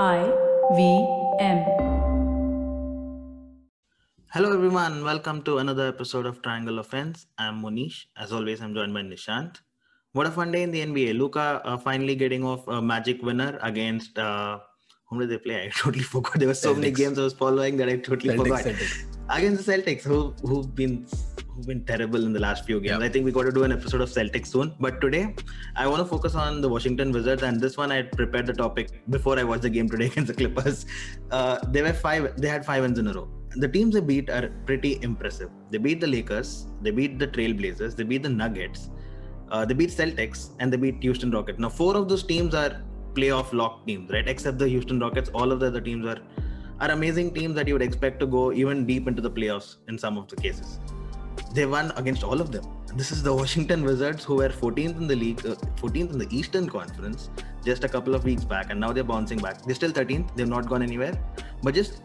I V M. Hello, everyone. Welcome to another episode of Triangle Offense. I'm Monish. As always, I'm joined by Nishant. What a fun day in the NBA. Luka uh, finally getting off a magic winner against. Uh, whom did they play? I totally forgot. There were so many games I was following that I totally Celtics, forgot. Celtics. Against the Celtics, who who've been who've been terrible in the last few games. Yeah. I think we got to do an episode of Celtics soon. But today, I want to focus on the Washington Wizards, and this one I prepared the topic before I watched the game today against the Clippers. Uh, they were five. They had five wins in a row. The teams they beat are pretty impressive. They beat the Lakers. They beat the Trailblazers. They beat the Nuggets. Uh, they beat Celtics and they beat Houston Rockets. Now, four of those teams are playoff locked teams, right? Except the Houston Rockets. All of the other teams are are amazing teams that you would expect to go even deep into the playoffs in some of the cases. They won against all of them. This is the Washington Wizards, who were 14th in the league, uh, 14th in the Eastern Conference just a couple of weeks back, and now they're bouncing back. They're still 13th. They've not gone anywhere. But just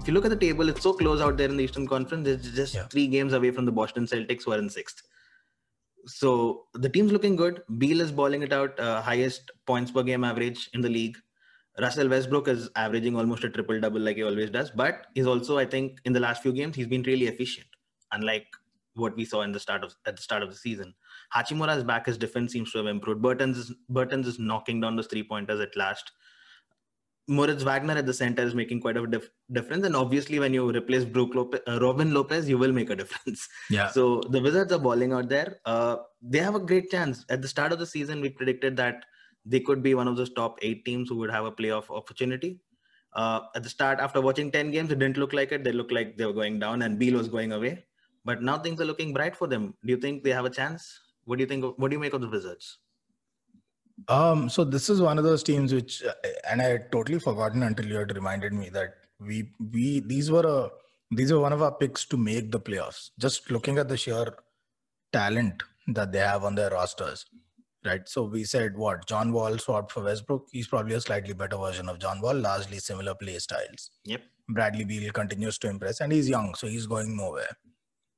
if you look at the table, it's so close out there in the Eastern Conference. It's just Yeah. three games away from the Boston Celtics, who are in sixth. So the team's looking good. Beal is balling it out, uh, highest points per game average in the league. Russell Westbrook is averaging almost a triple double like he always does, but he's also, I think, in the last few games, he's been really efficient, unlike what we saw in the start of at the start of the season. Hachimura is back. His defense seems to have improved. Bertans is, Bertans is knocking down those three pointers at last. Moritz Wagner at the center is making quite a dif- difference, and obviously, when you replace Brook Lopez, uh, Robin Lopez, you will make a difference. Yeah. So the Wizards are balling out there. Uh, they have a great chance. At the start of the season, we predicted that they could be one of those top eight teams who would have a playoff opportunity. Uh, at the start, after watching 10 games, it didn't look like it. They looked like they were going down and Beal was going away. But now things are looking bright for them. Do you think they have a chance? What do you think? Of, what do you make of the Wizards? Um, so this is one of those teams which, uh, and I had totally forgotten until you had reminded me that we we these were a these were one of our picks to make the playoffs. Just looking at the sheer talent that they have on their rosters, right? So we said what John Wall swapped for Westbrook. He's probably a slightly better version of John Wall, largely similar play styles. Yep. Bradley Beal continues to impress, and he's young, so he's going nowhere.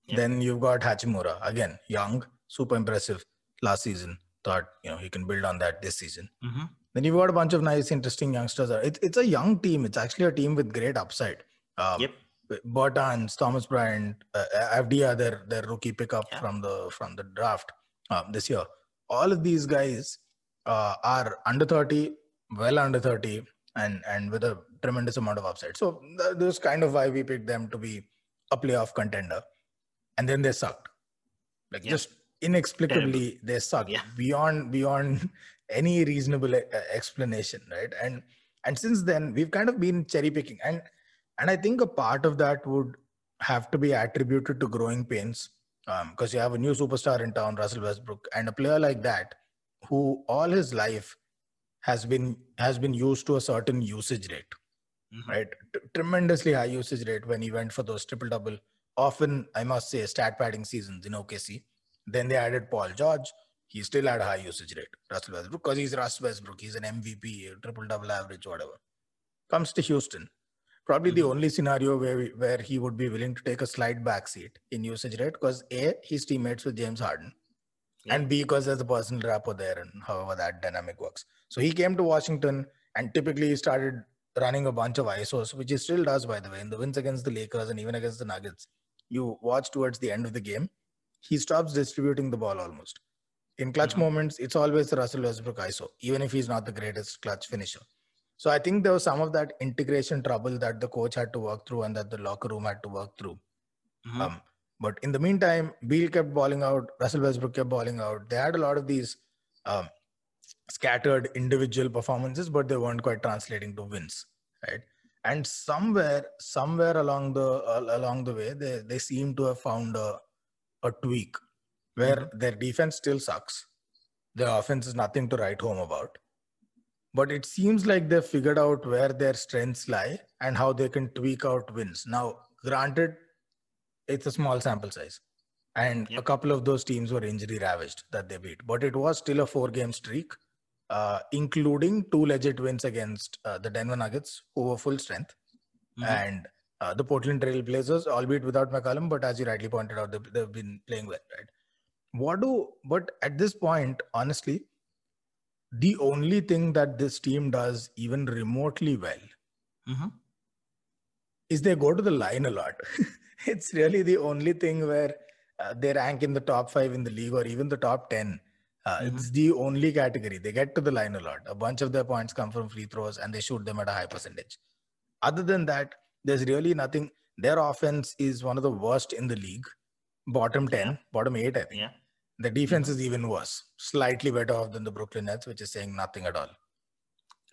Yeah. Then you've got Hachimura again, young, super impressive last season. Thought you know he can build on that this season. Mm-hmm. Then you've got a bunch of nice, interesting youngsters. It's it's a young team. It's actually a team with great upside. Um, Yep. Bertans, Thomas Bryant, uh, Avdija, their their rookie pickup Yeah. from the from the draft um, this year. All of these guys uh, are under thirty, well under thirty, and and with a tremendous amount of upside. So th- that's kind of why we picked them to be a playoff contender. And then they sucked, like Yeah. just inexplicably they sucked Yeah. beyond beyond any reasonable uh, explanation, right? And and since then we've kind of been cherry picking, and and I think a part of that would have to be attributed to growing pains, because you have a new superstar in town, Russell Westbrook, and a player like that who all his life has been has been used to a certain usage rate Mm-hmm. right? T- tremendously high usage rate when he went for those triple double. Often, I must say, stat padding seasons in OKC. Then they added Paul George. He still had a high usage rate, Russell Westbrook, because he's Russ Westbrook. He's an MVP, triple double average, whatever. Comes to Houston, probably the Mhm. only scenario where we, where he would be willing to take a slight backseat in usage rate, because a he's teammates with James Harden, Yeah. and b because there's a personal rapport there, and however that dynamic works. So he came to Washington, and typically he started running a bunch of ISOs, which he still does, by the way, in the wins against the Lakers and even against the Nuggets. You watch towards the end of the game, he stops distributing the ball almost. In clutch Mhm. moments, it's always the Russell Westbrook ISO, even if he's not the greatest clutch finisher. So I think there was some of that integration trouble that the coach had to work through and that the locker room had to work through. Mhm. Um, but in the meantime, Beal kept balling out, Russell Westbrook kept balling out. They had a lot of these um, scattered individual performances, but they weren't quite translating to wins, right? And somewhere, somewhere along the uh, along the way, they they seem to have found a a tweak where their defense still sucks, their offense is nothing to write home about, but it seems like they've figured out where their strengths lie and how they can tweak out wins. Now, granted, it's a small sample size. And a couple of those teams were injury ravaged that they beat, but it was still a four game streak, uh, including two legit wins against uh, the Denver Nuggets, who were full strength, Mhm. and uh, the Portland Trail Blazers, albeit without McCollum, but as you rightly pointed out, they've, they've been playing well, right? What do, but at this point, honestly, the only thing that this team does even remotely well Mm-hmm. is they go to the line a lot. it's really the only thing where uh, they rank in the top five in the league or even the top 10. Uh, Mhm. It's the only category. They get to the line a lot. A bunch of their points come from free throws and they shoot them at a high percentage. Other than that, there's really nothing. Their offense is one of the worst in the league. Bottom 10, Yeah. bottom 8, I think. Yeah. The defense is even worse, slightly better off than the Brooklyn Nets, which is saying nothing at all.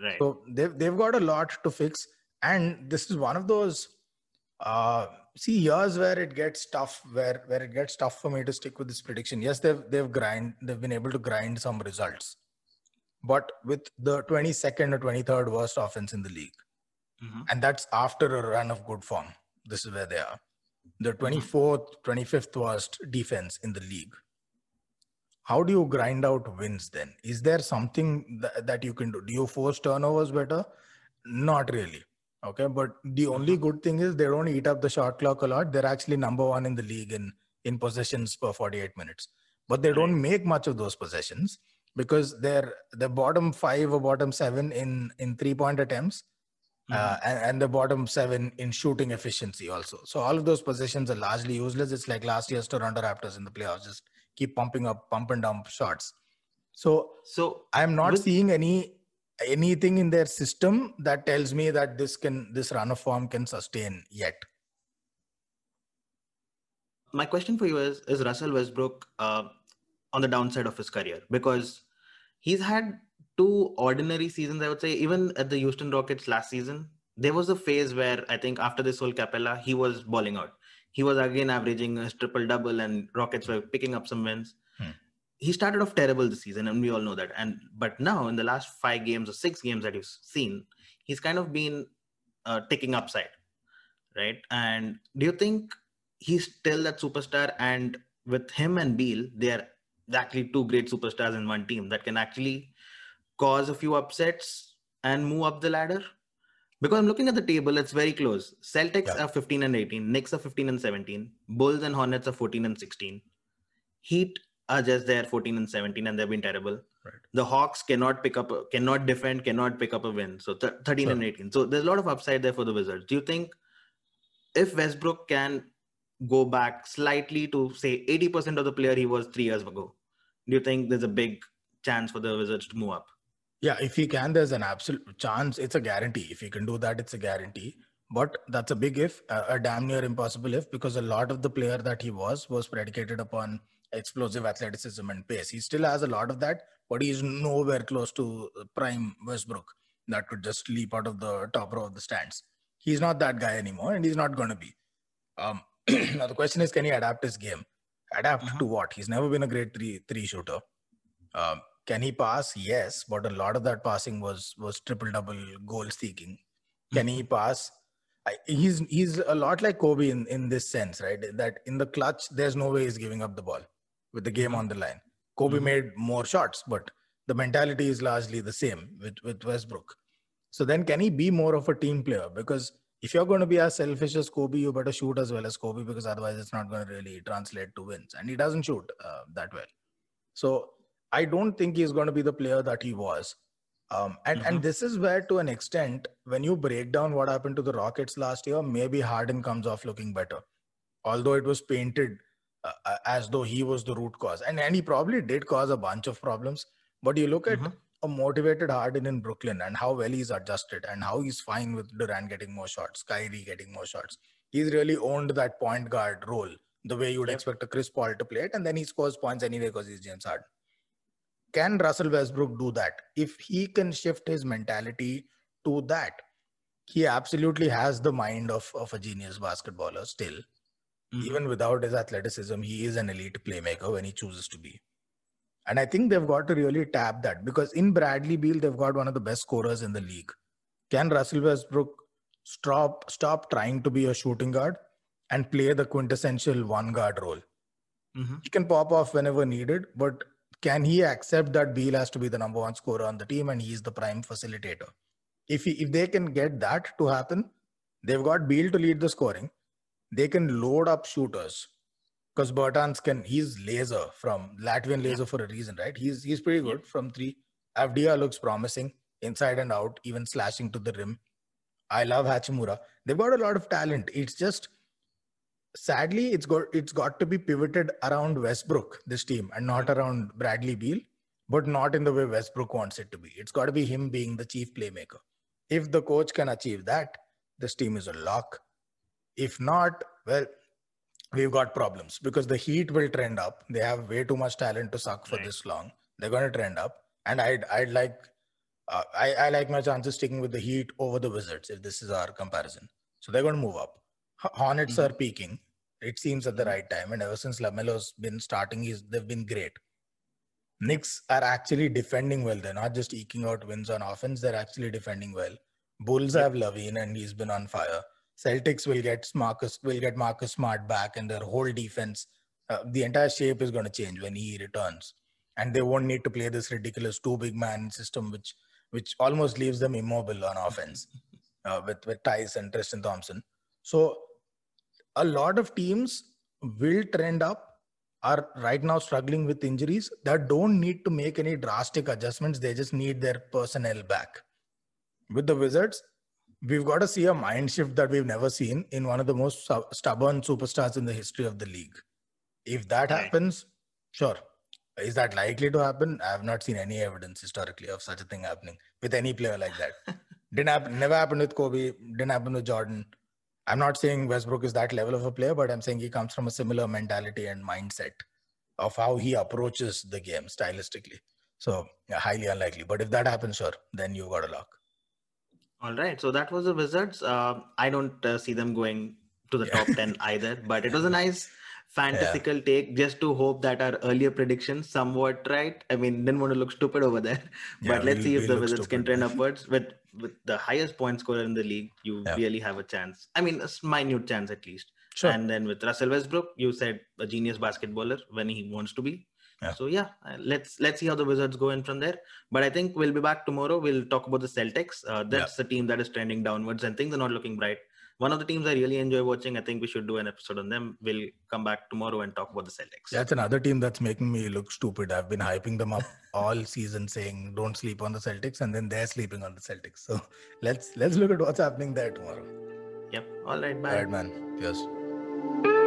Right. So they've they've got a lot to fix, and this is one of those uh see years where it gets tough, where where it gets tough for me to stick with this prediction. Yes, they've they've grind they've been able to grind some results, but with the 22nd or 23rd worst offense in the league, Mhm. and that's after a run of good form. This is where they are. The 24th, 25th worst defense in the league. How do you grind out wins then? Is there something that, that you can do? Do you force turnovers better? Not really. Okay. But the only good thing is they don't eat up the shot clock a lot. They're actually number one in the league in, in possessions per 48 minutes. But they don't make much of those possessions because they're the bottom five or bottom seven in, in three point attempts uh, and, and the bottom seven in shooting efficiency also. So all of those positions are largely useless. It's like last year's Toronto Raptors in the playoffs, just keep pumping up, pump and dump shots. So So I'm not With- seeing any anything in their system that tells me that this can this run of form can sustain yet. my question for you is: Is Russell Westbrook uh, on the downside of his career because he's had two ordinary seasons? I would say, even at the Houston Rockets last season, there was a phase where I think after this whole Capela, he was balling out. He was again averaging a triple double, and Rockets were picking up some wins. Hmm. He started off terrible this season, and we all know that. And but now in the last five games or six games that you've seen, he's kind of been uh, ticking upside, right? And do you think he's still that superstar? And with him and Beal, they are actually two great superstars in one team that can actually cause a few upsets and move up the ladder. Because I'm looking at the table, it's very close. Celtics Yeah. are 15 and 18, Knicks are 15 and 17, Bulls and Hornets are 14 and 16. Heat are just there 14 and 17 and they've been terrible. Right. The Hawks cannot pick up, cannot defend, cannot pick up a win. So th- 13 Sure. and 18. So there's a lot of upside there for the Wizards. Do you think if Westbrook can go back slightly to say 80% of the player he was three years ago, do you think there's a big chance for the Wizards to move up? Yeah, if he can, there's an absolute chance. It's a guarantee. If he can do that, it's a guarantee. But that's a big if, a, a damn near impossible if, because a lot of the player that he was was predicated upon explosive athleticism and pace. He still has a lot of that, but he's nowhere close to prime Westbrook that could just leap out of the top row of the stands. He's not that guy anymore, and he's not going to be. Um, now the question is, can he adapt his game? Adapt Mhm. to what? He's never been a great three three shooter. Um, can he pass? Yes, but a lot of that passing was was triple double goal seeking. Can he pass? I, he's he's a lot like Kobe in in this sense, right? That in the clutch, there's no way he's giving up the ball with the game on the line. Kobe Mhm. made more shots, but the mentality is largely the same with with Westbrook. So then, can he be more of a team player? Because if you're going to be as selfish as Kobe, you better shoot as well as Kobe, because otherwise it's not going to really translate to wins. And he doesn't shoot uh, that well. So I don't think he's going to be the player that he was. Um, and Mhm. and this is where, to an extent, when you break down what happened to the Rockets last year, maybe Harden comes off looking better, although it was painted uh, uh, as though he was the root cause, and and he probably did cause a bunch of problems. But you look at Mhm. a motivated Harden in Brooklyn and how well he's adjusted and how he's fine with Durant getting more shots, Kyrie getting more shots. He's really owned that point guard role the way you would Yep. expect a Chris Paul to play it, and then he scores points anyway because he's James Harden. Can Russell Westbrook do that? If he can shift his mentality to that, he absolutely has the mind of, of a genius basketballer still. Mhm. Even without his athleticism, he is an elite playmaker when he chooses to be. And I think they've got to really tap that because in Bradley Beal, they've got one of the best scorers in the league. Can Russell Westbrook stop stop trying to be a shooting guard and play the quintessential one guard role? Mhm. He can pop off whenever needed, but can he accept that Beal has to be the number one scorer on the team and he is the prime facilitator? If he, if they can get that to happen, they've got Beal to lead the scoring. They can load up shooters because Bertans can. He's laser from Latvian laser for a reason, right? He's he's pretty good from three. Avdija looks promising inside and out, even slashing to the rim. I love Hachimura. They've got a lot of talent. It's just sadly it's got it's got to be pivoted around Westbrook, this team, and not around Bradley Beal, but not in the way Westbrook wants it to be. It's got to be him being the chief playmaker. If the coach can achieve that, this team is a lock. If not, well, we've got problems because the Heat will trend up. They have way too much talent to suck for Right. this long. They're going to trend up, and I'd I'd like uh, I I like my chances sticking with the Heat over the Wizards if this is our comparison. So they're going to move up. Hornets Mhm. are peaking. It seems at the right time, and ever since LaMelo's been starting, he's they've been great. Knicks are actually defending well. They're not just eking out wins on offense. They're actually defending well. Bulls have LaVine, and he's been on fire. Celtics will get Marcus will get Marcus Smart back, and their whole defense, uh, the entire shape is going to change when he returns, and they won't need to play this ridiculous two big man system, which which almost leaves them immobile on offense uh, with with Theis and Tristan Thompson. So a lot of teams will trend up are right now struggling with injuries that don't need to make any drastic adjustments. They just need their personnel back. With the wizards we've got to see a mind shift that we've never seen in one of the most stubborn superstars in the history of the league. If that Right. happens sure. Is that likely to happen? I have not seen any evidence historically of such a thing happening with any player like that. Didn't happen never happened with kobe didn't happen with jordan I'm not saying Westbrook is that level of a player, but I'm saying he comes from a similar mentality and mindset of how he approaches the game stylistically. So yeah, highly unlikely. But if that happens, sure, then you got a lock. All right. So that was the Wizards. Uh, I don't uh, see them going to the Yeah. top 10 either, but it was a nice fantasical take just to hope that our earlier predictions somewhat right. I mean, didn't want to look stupid over there, Yeah, but let's we'll- see if we'll the Wizards can stupid. trend upwards with with the highest point scorer in the league. You Yeah. really have a chance. I mean, a minute chance at least. Sure. And then with Russell Westbrook, you said a genius basketballer when he wants to be. Yeah. So yeah, uh, let's let's see how the Wizards go in from there. But I think we'll be back tomorrow. We'll talk about the Celtics. Uh, that's the team that is trending downwards, and things are not looking bright. One of the teams I really enjoy watching. I think we should do an episode on them. We'll come back tomorrow and talk about the Celtics. That's another team that's making me look stupid. I've been hyping them up all season, saying don't sleep on the Celtics, and then they're sleeping on the Celtics. So let's let's look at what's happening there tomorrow. Yep. All right. Bye. All right, man. Cheers.